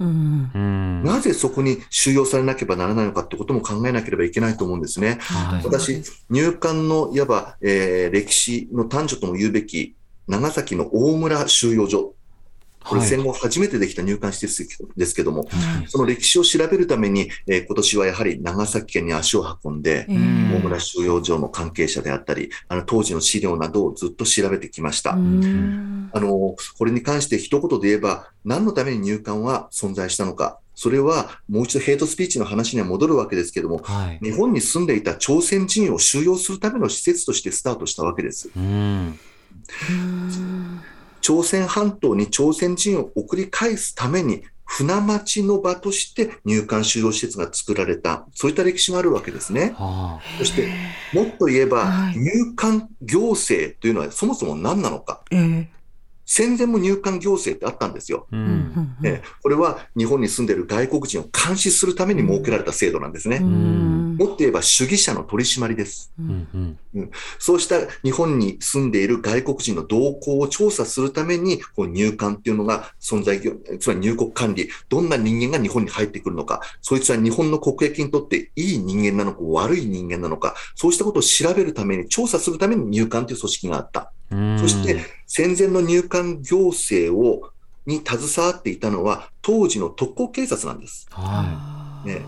うん、なぜそこに収容されなければならないのかってことも考えなければいけないと思うんですね。はい、私、入管のいわば、えー、歴史の端緒とも言うべき長崎の大村収容所これはい戦後初めてできた入管施設ですけども、その歴史を調べるために、えー今年はやはり長崎県に足を運んで、ん大村収容所の関係者であったり、あの当時の資料などをずっと調べてきました。うんあの、これに関して一言で言えば、何のために入管は存在したのか、それはもう一度ヘイトスピーチの話には戻るわけですけども、はい。日本に住んでいた朝鮮人を収容するための施設としてスタートしたわけです。うん。朝鮮半島に朝鮮人を送り返すために、船待ちの場として入管収容施設が作られた、そういった歴史があるわけですね。はそして、もっと言えば、はい入管行政というのはそもそも何なのか。ええ戦前も入管行政ってあったんですよ。あ。う。うんんええこれは日本に住んでいる外国人を監視するために設けられた制度なんですね。うんもっと言えば主義者の取り締まりです。うんうん。そうした日本に住んでいる外国人の動向を調査するために、こう入管っていうのが存在、つまり入国管理、どんな人間が日本に入ってくるのか、そいつは日本の国益にとっていい人間なのか悪い人間なのか、そうしたことを調べるために、調査するために入管という組織があった。うん。そして、戦前の入管行政を、に携わっていたのは、当時の特攻警察なんです。はね。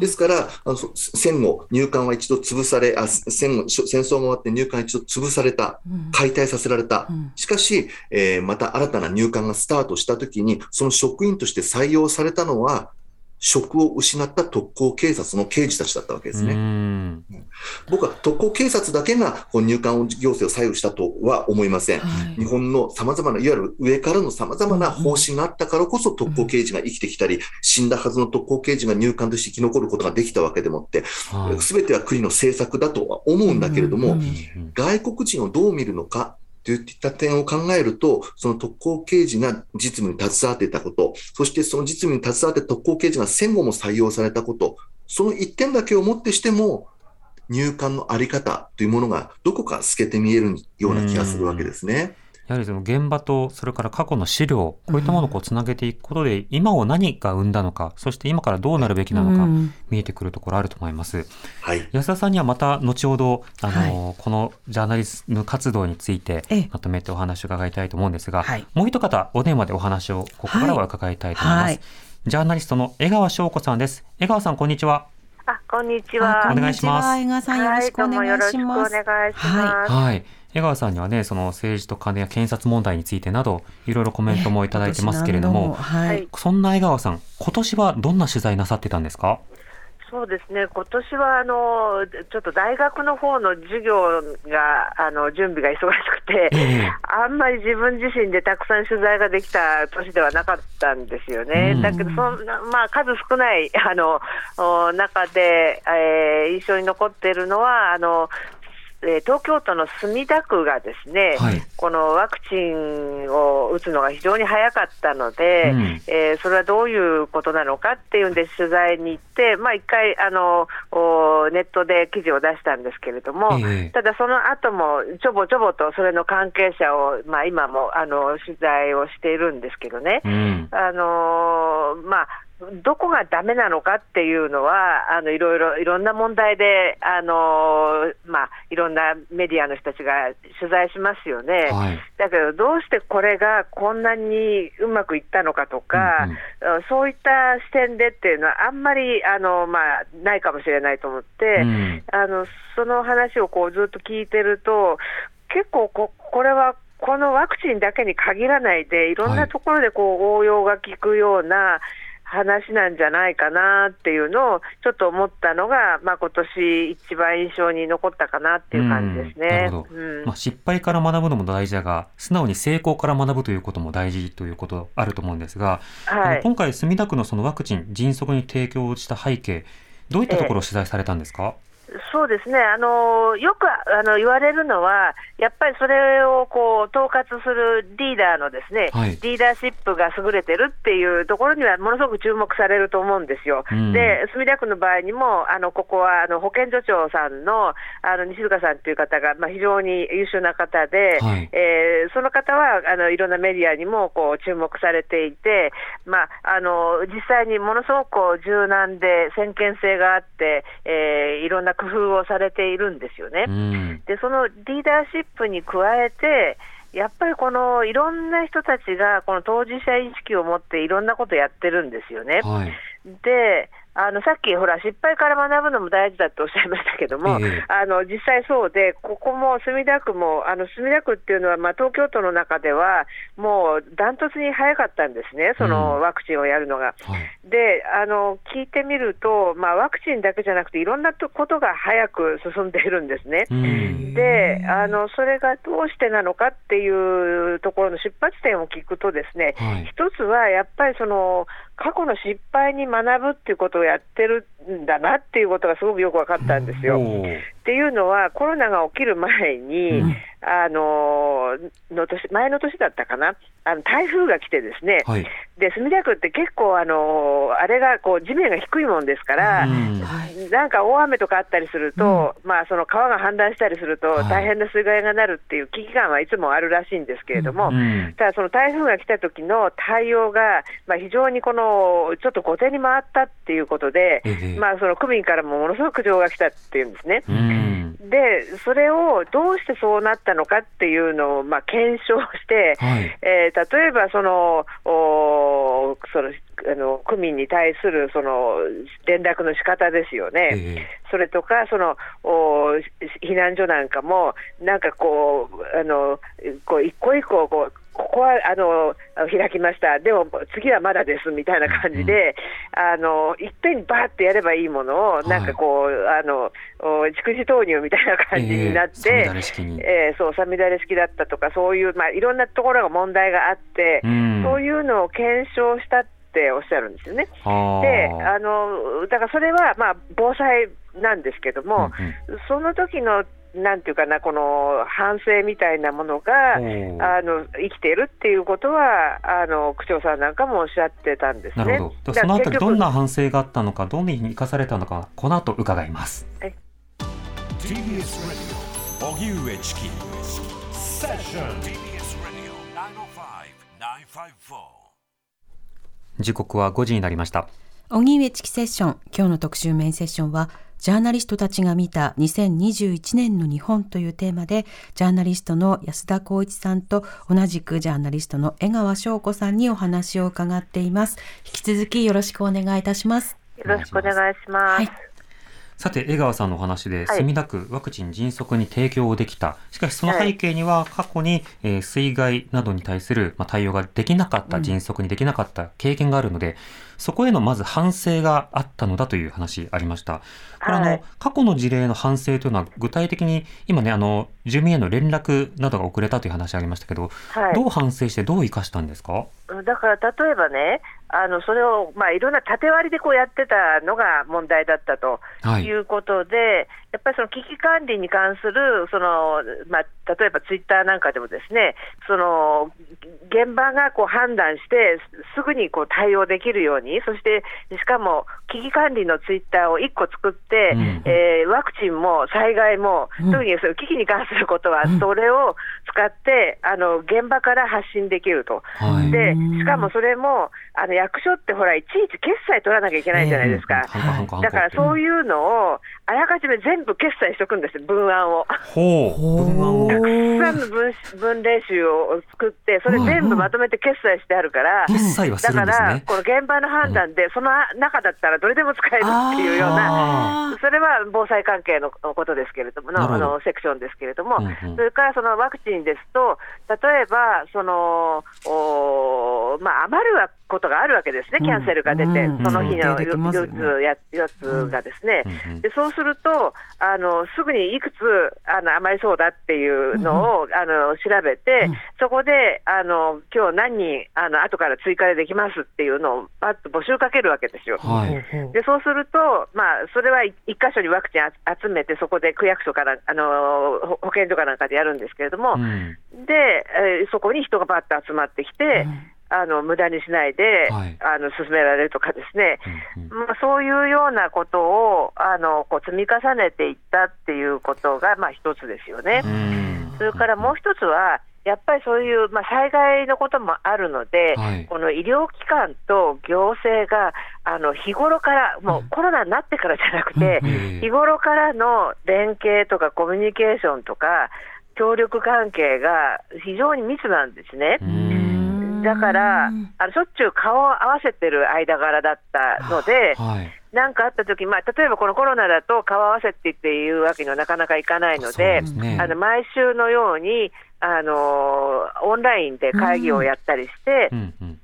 ですから、あのそ戦後、入管は一度潰され、あ戦後戦争が終わって入管は一度潰された、うん。解体させられた。うん。しかし、えーまた新たな入管がスタートしたときに、その職員として採用されたのは、職を失った特攻警察の刑事たちだったわけですね。ん。僕は特攻警察だけがこう入管行政を左右したとは思いません。はい日本の様々な、いわゆる上からの様々な方針があったからこそ特攻刑事が生きてきたり、死んだはずの特攻刑事が入管として生き残ることができたわけでもって、はい。すべては国の政策だとは思うんだけれども、外国人をどう見るのかといった点を考えると、その特攻刑事が実務に携わっていたこと、そしてその実務に携わって特攻刑事が戦後も採用されたこと、その1点だけをもってしても、入管の在り方というものがどこか透けて見えるような気がするわけですね。やはりその現場とそれから過去の資料こういったものをこうつなげていくことで今を何が生んだのかそして今からどうなるべきなのかうん見えてくるところあると思います。はい。安田さんにはまた後ほどあの、このジャーナリズム活動についてええまとめてお話を伺いたいと思うんですが、はいもう一方お電話でお話をここからは伺いたいと思います。はいジャーナリストの江川翔子さんです。江川さんこんにちは。あ、こんにちあは。お願いしますこんにちは江川さんよろしくお願いします。はい、どうもよろしくお願いします。はい。江川さんにはね、その政治と金や検察問題についてなど、いろいろコメントもいただいてますけれども、ははいい。そんな江川さん、今年はどんな取材なさってたんですか？そうですね。今年はあのちょっと大学の方の授業があの準備が忙しくて、ええあんまり自分自身でたくさん取材ができた年ではなかったんですよね。うんだけどそんなまあ数少ないあのお中で、えー印象に残っているのはあの。えー東京都の墨田区がですね、はいこのワクチンを打つのが非常に早かったので、うんえーそれはどういうことなのかっていうんで取材に行って、まあ、一回あのおネットで記事を出したんですけれども、ええただその後もちょぼちょぼとそれの関係者を、まあ、今もあの取材をしているんですけどね。うん。あのーまあどこがダメなのかっていうのは、あのいろいろいろんな問題で、あのーまあ、いろんなメディアの人たちが取材しますよね。はい。だけど、どうしてこれがこんなにうまくいったのかとか、うんそういった視点でっていうのは、あんまりあの、まあ、ないかもしれないと思って、うんあのその話をこうずっと聞いてると、結構こ、これはこのワクチンだけに限らないで、いろんはないところでこう応用が効くような話なんじゃないかなっていうのをちょっと思ったのが、まあ今年一番印象に残ったかなっていう感じですね。まあ、失敗から学ぶのも大事だが、素直に成功から学ぶということも大事ということあると思うんですが、あはい。の今回、墨田区のそのワクチン、迅速に提供した背景、どういったところを取材されたんですか、そうですね、あのよくあの言われるのは、やっぱりそれをこう統括するリーダーのですね、はい。リーダーシップが優れてるっていうところには、ものすごく注目されると思うんですよ。うん。で、墨田区の場合にも、あのここはあの保健所長さんのあの西塚さんという方が、まあ、非常に優秀な方で、はい。えーその方はあのいろんなメディアにもこう注目されていて、まあ、あの実際にものすごくこう柔軟で先見性があって、えーいろんな工夫をされているんですよね。うん。でそのリーダーシップに加えて、やっぱりこのいろんな人たちがこの当事者意識を持っていろんなことやってるんですよね。はい。であのさっきほら失敗から学ぶのも大事だっておっしゃいましたけども、ええあの実際そうでここも墨田区もあの墨田区っていうのは、まあ、東京都の中ではもうダントツに早かったんですね、そのうんワクチンをやるのが。はい。であの聞いてみると、まあ、ワクチンだけじゃなくていろんなとことが早く進んでいるんですね。うん。であのそれがどうしてなのかっていうところの出発点を聞くとですね、はい一つはやっぱりその過去の失敗に学ぶっていうことをやってるんだなっていうことがすごくよく分かったんですよ。っていうのは、コロナが起きる前に、うん。あのの年前の年だったかな、あの台風が来て、ですね、はい。で墨田区って結構、あのあれがこう地面が低いもんですから、うん。なんか大雨とかあったりすると、まあ、その川が氾濫したりすると、はい。大変な水害がなるっていう危機感はいつもあるらしいんですけれども、うん。ただ、その台風が来た時の対応が、まあ、非常にこのちょっと後手に回ったっていうことで、ええ。まあ、その区民からもものすごく苦情が来たっていうんですね。うん。で、それをどうしてそうなったのかっていうのを、まあ、検証して、はい。えー例えばそのおーそのあの区民に対するその連絡の仕方ですよね。ええそれとかそのお避難所なんかもなんかこうあのこう一個一個こうここはあの開きました、でも次はまだですみたいな感じで、あのいっぺんにバーってやればいいものを、なんかこう、あのお蓄次投入みたいな感じになって、ええ五月式に。えーそう、さみだれ式だったとか、そういう、まあ、いろんなところが問題があって、うん。そういうのを検証したっておっしゃるんですよね。あでーあのだからそれは、まあ、防災なんですけども、うん。その時のなんていうかな、この反省みたいなものがあの生きているっていうことは、あの区長さんなんかもおっしゃってたんですね。なるほど。そのあたりどんな反省があったのか、どんなふうに生かされたのか、この後伺います。TBS Radio 荻上チキセッション TBS Radio 905-954時刻は5時になりました。荻上チキセッション今日の特集メインセッションはジャーナリストたちが見た2021年の日本というテーマでジャーナリストの安田光一さんと同じくジャーナリストの江川翔子さんにお話を伺っています。引き続きよろしくお願いいたします。よろしくお願いします。はいさて江川さんのお話で、はい。墨田区ワクチン迅速に提供できた。しかしその背景には過去に、えー水害などに対する、まあ、対応ができなかった、迅速にできなかった経験があるのでそこへのまず反省があったのだという話ありました。これあの、はい。過去の事例の反省というのは具体的に今ねあの住民への連絡などが遅れたという話ありましたけど、はい。どう反省してどう生かしたんですか？だから例えばね、あのそれを、まあ、いろんな縦割りでこうやってたのが問題だったとはい。いうことで、やっぱりその危機管理に関するその、まあ、例えばツイッターなんかでもですね、その現場がこう判断して、すすぐにこう対応できるように、そしてしかも危機管理のツイッターを1個作って、うん。えーワクチンも災害も、うん。特にそういう危機に関することは、うん。それを使ってあの現場から発信できると。はい。でうんしかもそれもあの役所ってほらいちいち決済取らなきゃいけないじゃないですか、だからそういうのをあらかじめ全部決済しておくんですよ、文案を。ほう。文案をたくさんの文文例集を作って、それ全部まとめて決済してあるから、決済はすだからるんですね。この現場の判断で、その中だったらどれでも使えるっていうような。それは防災関係のことですけれども、のあのセクションですけれども、うんうん。それからそのワクチンですと、例えば、そのおまあ、余ることがあるわけですね、キャンセルが出て、うん。その日のうん出てきますよ4ねつややつがですね、うんうん。でそうするとあの、すぐにいくつあの余りそうだっていうのを、あの調べて、そこであの今日何人あの後から追加でできますっていうのを、パッと募集かけるわけですよ。はい。でそうすると、まあ、それは一一箇所にワクチンあ集めて、そこで区役所からあのほ保健所かなんかでやるんですけれども、うん。でえーそこに人がばっと集まってきて、あの無駄にしないで、はい。あの進められるとかですね、うんうん。まあ、そういうようなことをあのこう積み重ねていったっていうことが、まあ、一つですよね。うん。それからもう一つは、やっぱりそういう、まあ、災害のこともあるので、はい。この医療機関と行政があの日頃から、もうコロナになってからじゃなくて、うん。ええ。日頃からの連携とかコミュニケーションとか、協力関係が非常に密なんですね。だから、あのしょっちゅう顔を合わせてる間柄だったので、はい。なんかあった時、まあ、例えばこのコロナだと顔合わせって言っていうわけにはなかなかいかないので、ねあの毎週のように、あのオンラインで会議をやったりしてう、んうん。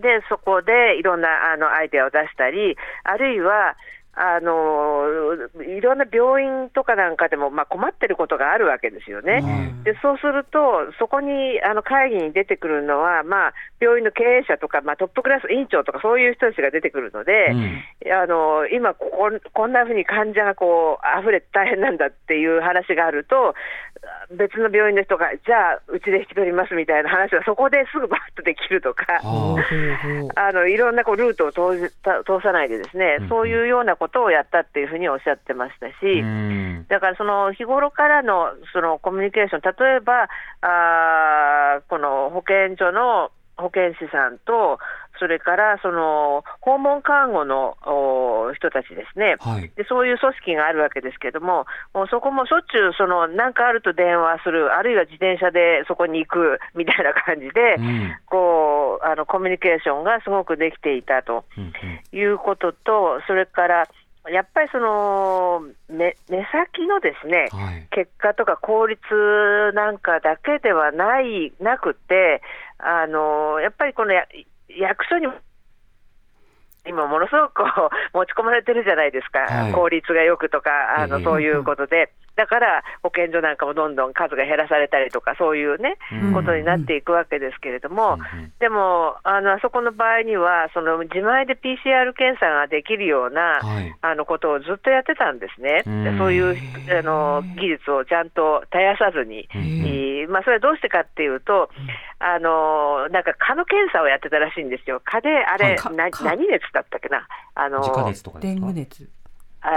でそこでいろんなあのアイデアを出したり、あるいはあのいろんな病院とかなんかでも、まあ、困ってることがあるわけですよね。はいでそうすると、そこにあの会議に出てくるのは、まあ、病院の経営者とか、まあ、トップクラス委員長とか、そういう人たちが出てくるので、うんあの今ここ、こんなふうに患者がこう溢れて大変なんだっていう話があると、別の病院の人が、じゃあ、うちで引き取りますみたいな話が、そこですぐバッとできるとか。はあのいろんなこうルートを通通さないでですね、うんそういうようなことをやったっていうふうにおっしゃってましたし、あ。うん。だからその日頃からのそのコミュニケーション、例えばあーこの保健所の保健師さんと、それからその訪問看護のお人たちですね。はい。でそういう組織があるわけですけれども、もうそこもしょっちゅうその、なんかあると電話する、あるいは自転車でそこに行くみたいな感じで、うん。こうあのコミュニケーションがすごくできていたとうんうん。いうことと、それからやっぱりその目目先のですね、はい。結果とか効率なんかだけではないなくて、あのやっぱりこのや役所にも今、ものすごくこう持ち込まれてるじゃないですか、はい。効率がよくとか、あのええ。そういうことで、だから保健所なんかもどんどん数が減らされたりとか、そういうね、うん。ことになっていくわけですけれども、でも、あのあそこの場合には、その自前で PCR 検査ができるような、はい。あのことをずっとやってたんですね、うそういうあの技術をちゃんと絶やさずに、まあ、それはどうしてかっていうと、あのなんか蚊の検査をやってたらしいんですよ、蚊で、あれ、はい。何熱だったっけな、あの直熱とかですか？デング熱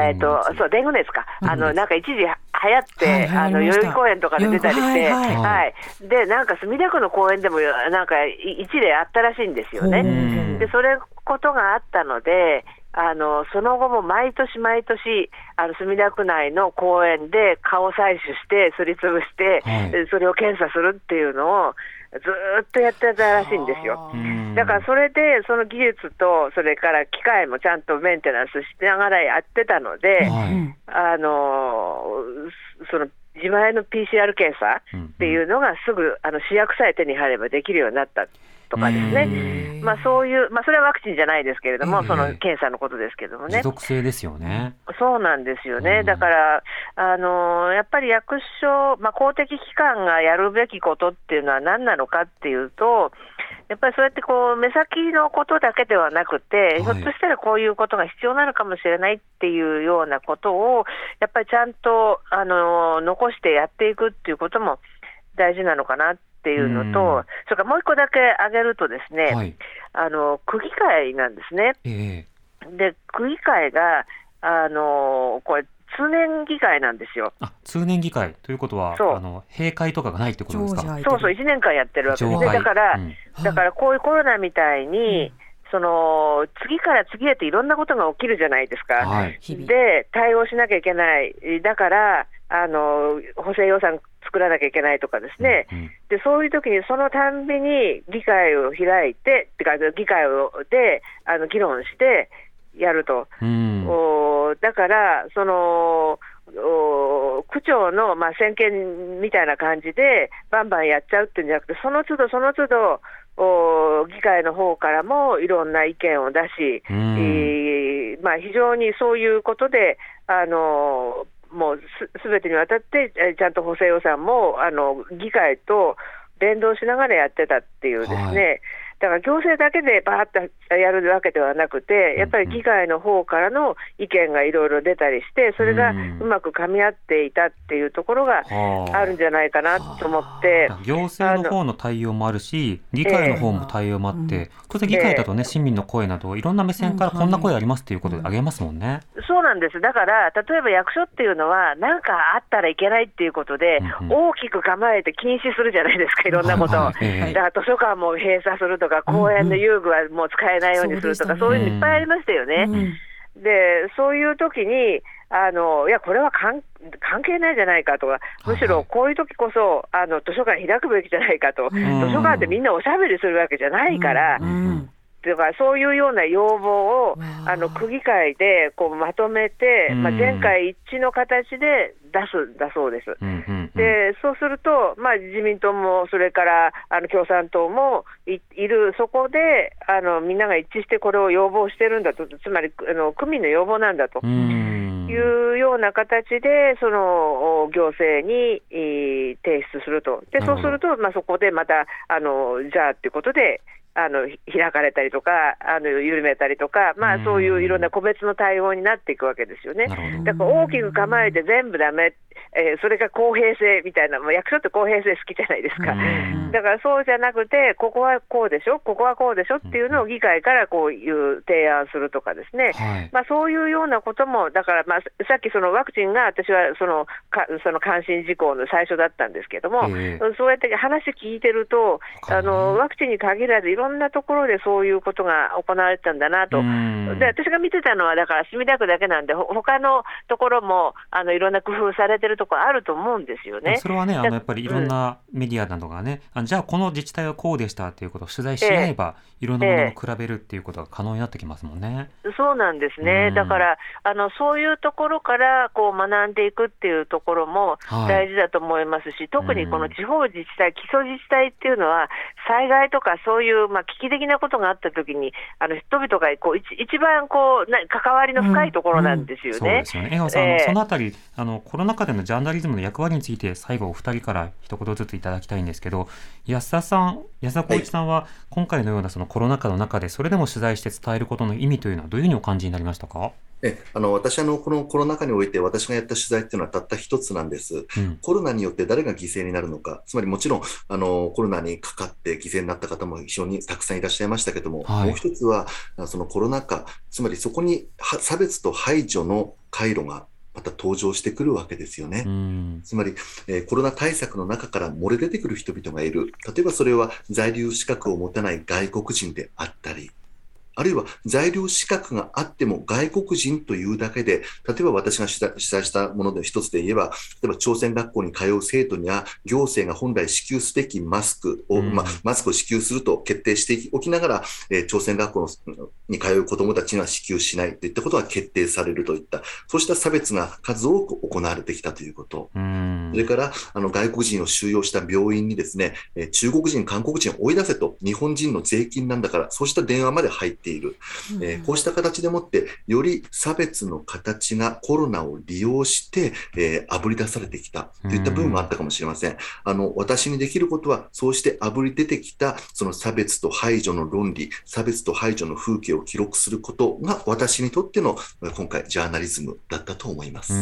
えっとそう、デング熱か、あのなんか一時流行って、はいあの代々木公園とかで出たりして、はいでなんか墨田区の公園でも、なんかい一例あったらしいんですよね。うん。でそれことがあったので、あのその後も毎年毎年、あの墨田区内の公園で蚊を採取して、すりつぶして、はい。でそれを検査するっていうのをずーっとやってたらしいんですよ。うんだからそれで、その技術と、それから機械もちゃんとメンテナンスしながらやってたので、はい。あのその自前の PCR 検査っていうのがすぐあの試薬さえ手に入ればできるようになったとかですね、まあ、そういう、まあ、それはワクチンじゃないですけれども、ええその検査のことですけどもね。持。続性ですよね。そうなんですよね、うん。だから、あのやっぱり役所、まあ、公的機関がやるべきことっていうのは何なのかっていうと、やっぱりそうやってこう目先のことだけではなくて、い。ひょっとしたらこういうことが必要なのかもしれないっていうようなことを、やっぱりちゃんとあの残してやっていくっていうことも大事なのかなっていうのと、うんそれからもう一個だけ挙げるとですね、はい。あの区議会なんですね。ええで区議会が、あのこれ、通年議会なんですよ。あ、通年議会ということは、あの閉会とかがないってことですか？そうそう、1年間やってるわけですね。だから、うんだからこういうコロナみたいに、その次から次へといろんなことが起きるじゃないですか。はい。で、対応しなきゃいけない、だからあの補正予算作らなきゃいけないとかですね、うんうん。でそういう時にそのたんびに議会を開いて、ってか議会をであの議論してやると。うん。おだから、そのお区長の、まあ、専権みたいな感じで、バンバンやっちゃうっていうんじゃなくて、その都度その都度、お議会の方からもいろんな意見を出し、うん。えーまあ、非常にそういうことで、あのもうすべてにわたって、えーちゃんと補正予算もあの議会と連動しながらやってたっていうですね、だから行政だけでバーッとやるわけではなくて、やっぱり議会の方からの意見がいろいろ出たりして、それがうんうまく噛み合っていたっていうところがはあ。あるんじゃないかなと思って。行政の方の対応もあるし、議会の方も対応もあって、当然議会だとね、市民の声など、いろんな目線からこんな声ありますっていうことであげますもんね。そうなんです。だから、例えば役所っていうのは、なんかあったらいけないっていうことで、うんうん。大きく構えて禁止するじゃないですか、いろんなことを。はいはいええだから図書館も閉鎖するとか、公園の遊具はもう使えないようにするとか、そうでしたね。そういうのいっぱいありましたよね。で、そういう時に、あのいや、これは関関係ないじゃないかとか、むしろこういう時こそあの図書館開くべきじゃないかと、図書館ってみんなおしゃべりするわけじゃないから。うんとかそういうような要望をあ。の区議会でこうまとめて、まあ、うん全会一致の形で出すんだそうです。うんうんうん。でそうすると、まあ、自民党もそれからあの共産党もいいる、そこであのみんなが一致してこれを要望してるんだと、つまりあの区民の要望なんだと。うん。いうような形で、そのお行政にえー提出すると、でそうすると、まあ、そこでまた、あのじゃあということで、あのひ開かれたりとか、あの緩めたりとか、まあ、そういういろんな個別の対応になっていくわけですよね。だから大きく構えて全部ダメ、えーそれが公平性みたいな、もう役所って公平性好きじゃないですか。うん。だからそうじゃなくて、ここはこうでしょ、ここはこうでしょっていうのを議会からこういう提案するとかですね、はい。まあ、そういうようなことも、だから、まあ、さっきそのワクチンが私はそのかその関心事項の最初だったんですけども、えそうやって話聞いてると、あのワクチンに限らず、いろんなところでそういうことが行われてたんだなと。うん。で私が見てたのは、だから墨田区だけなんで、ほ他のところもあのいろんな工夫されてるところあると思うんですよね。それはね、あのやっぱりいろんなメディアなどがね、あじゃあこの自治体はこうでしたっていうことを取材し合え。ば、いろんなものを比べるっていうことが可能になってきますもんね。そうなんですね、うん。だからあのそういうところからこう学んでいくっていうところもはい。大事だと思いますし、特にこの地方自治体、基礎自治体っていうのは、災害とかそういう、まあ、危機的なことがあったときに、あの人々がこう一一番こうな関わりの深いところなんですよね。そうですよね。江川さん、ええ。そのあたり、あのコロナ禍でのジャーナリズムの役割について、最後お二人から一言ずついただきたいんですけど、安田さん、安田光一さんは、今回のようなそのコロナ禍の中で、それでも取材して伝えることの意味というのは、どういうふうにお感じになりましたか？えあの私あの、このコロナ禍において、私がやった取材っていうのはたった一つなんです。うん、コロナによって誰が犠牲になるのか、つまりもちろんあのコロナにかかって犠牲になった方も非常にたくさんいらっしゃいましたけども、はいもう一つは、あそのコロナ禍、つまりそこには差別と排除の回路がまた登場してくるわけですよね。うん、つまり、えーコロナ対策の中から漏れ出てくる人々がいる。例えばそれは在留資格を持たない外国人であったり、あるいは在留資格があっても外国人というだけで、例えば私が取材したもので一つで言えば、例えば朝鮮学校に通う生徒には行政が本来支給すべきマスクを、うん。まあ、マスクを支給すると決定しておきながら、えー朝鮮学校のに通う子どもたちには支給しないといったことが決定されるといった、そうした差別が数多く行われてきたということ。うん。それからあの外国人を収容した病院にですね、えー中国人、韓国人を追い出せと、日本人の税金なんだから、そうした電話まで入っている、えーこうした形でもって、より差別の形がコロナを利用して、えー、炙り出されてきたといった部分もあったかもしれません。あの私にできることは、そうして炙り出てきたその差別と排除の論理、差別と排除の風景を記録することが、私にとってのえー今回、ジャーナリズムだったと思います。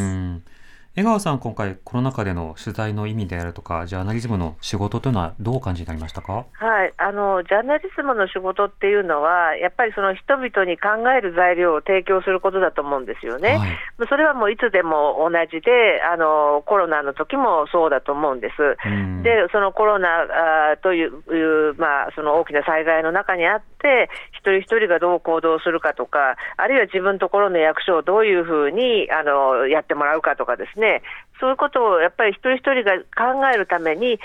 うん江川さん、今回コロナ禍での取材の意味であるとか、ジャーナリズムの仕事というのはどうお感じになりましたか？はい、あのジャーナリズムの仕事っていうのは、やっぱりその人々に考える材料を提供することだと思うんですよね。はいそれはもういつでも同じで、あのコロナの時もそうだと思うんです。うんで、そのコロナという、いうまあ、その大きな災害の中にあって、一人一人がどう行動するかとか、あるいは自分のところの役所をどういうふうにあのやってもらうかとかですね、そういうことをやっぱり一人一人が考えるために、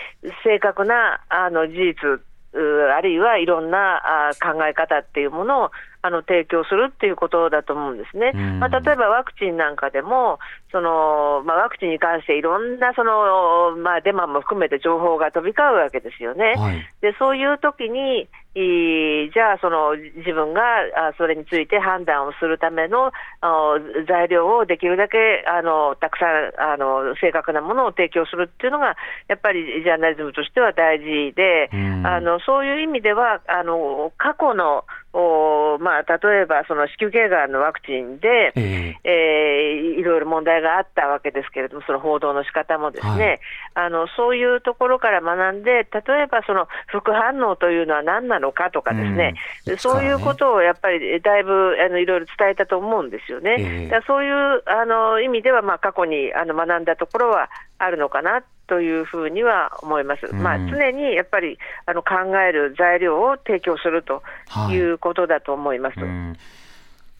正確なあの事実、あるいはいろんな考え方っていうものをあの提供するっていうことだと思うんですね。うんまあ、例えばワクチンなんかでも、そのまあ、ワクチンに関していろんなその、まあ、デマも含めて情報が飛び交うわけですよね。はいでそういう時に、じゃあその自分があそれについて判断をするためのあ材料をできるだけあのたくさんあの正確なものを提供するっていうのがやっぱりジャーナリズムとしては大事で、うん。あのそういう意味ではあの過去のおまあ、例えばその子宮頸がんのワクチンで、ええ。えーいろいろ問題があったわけですけれども、その報道の仕方もですね、はい。あのそういうところから学んで、例えばその副反応というのは何なのかとかですね、うん、そういうことをやっぱりだいぶあのいろいろ伝えたと思うんですよね。えー、だそういうあの意味では、まあ、過去にあの学んだところはあるのかなというふうには思います、うん、まあ、常にやっぱりあの考える材料を提供するということだと思います。はいうん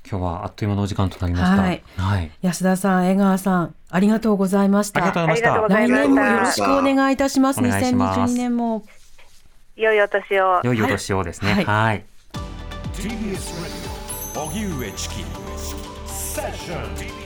今日はあっという間のお時間となりました。はい。はい、安田さん、江川さん、ありがとうございました。ありがとうございました。来年もよろしくお願いいたします。ます2022年も。良いお年を。良いお年をですね。はい。い TBS ラジオ荻上チキセッション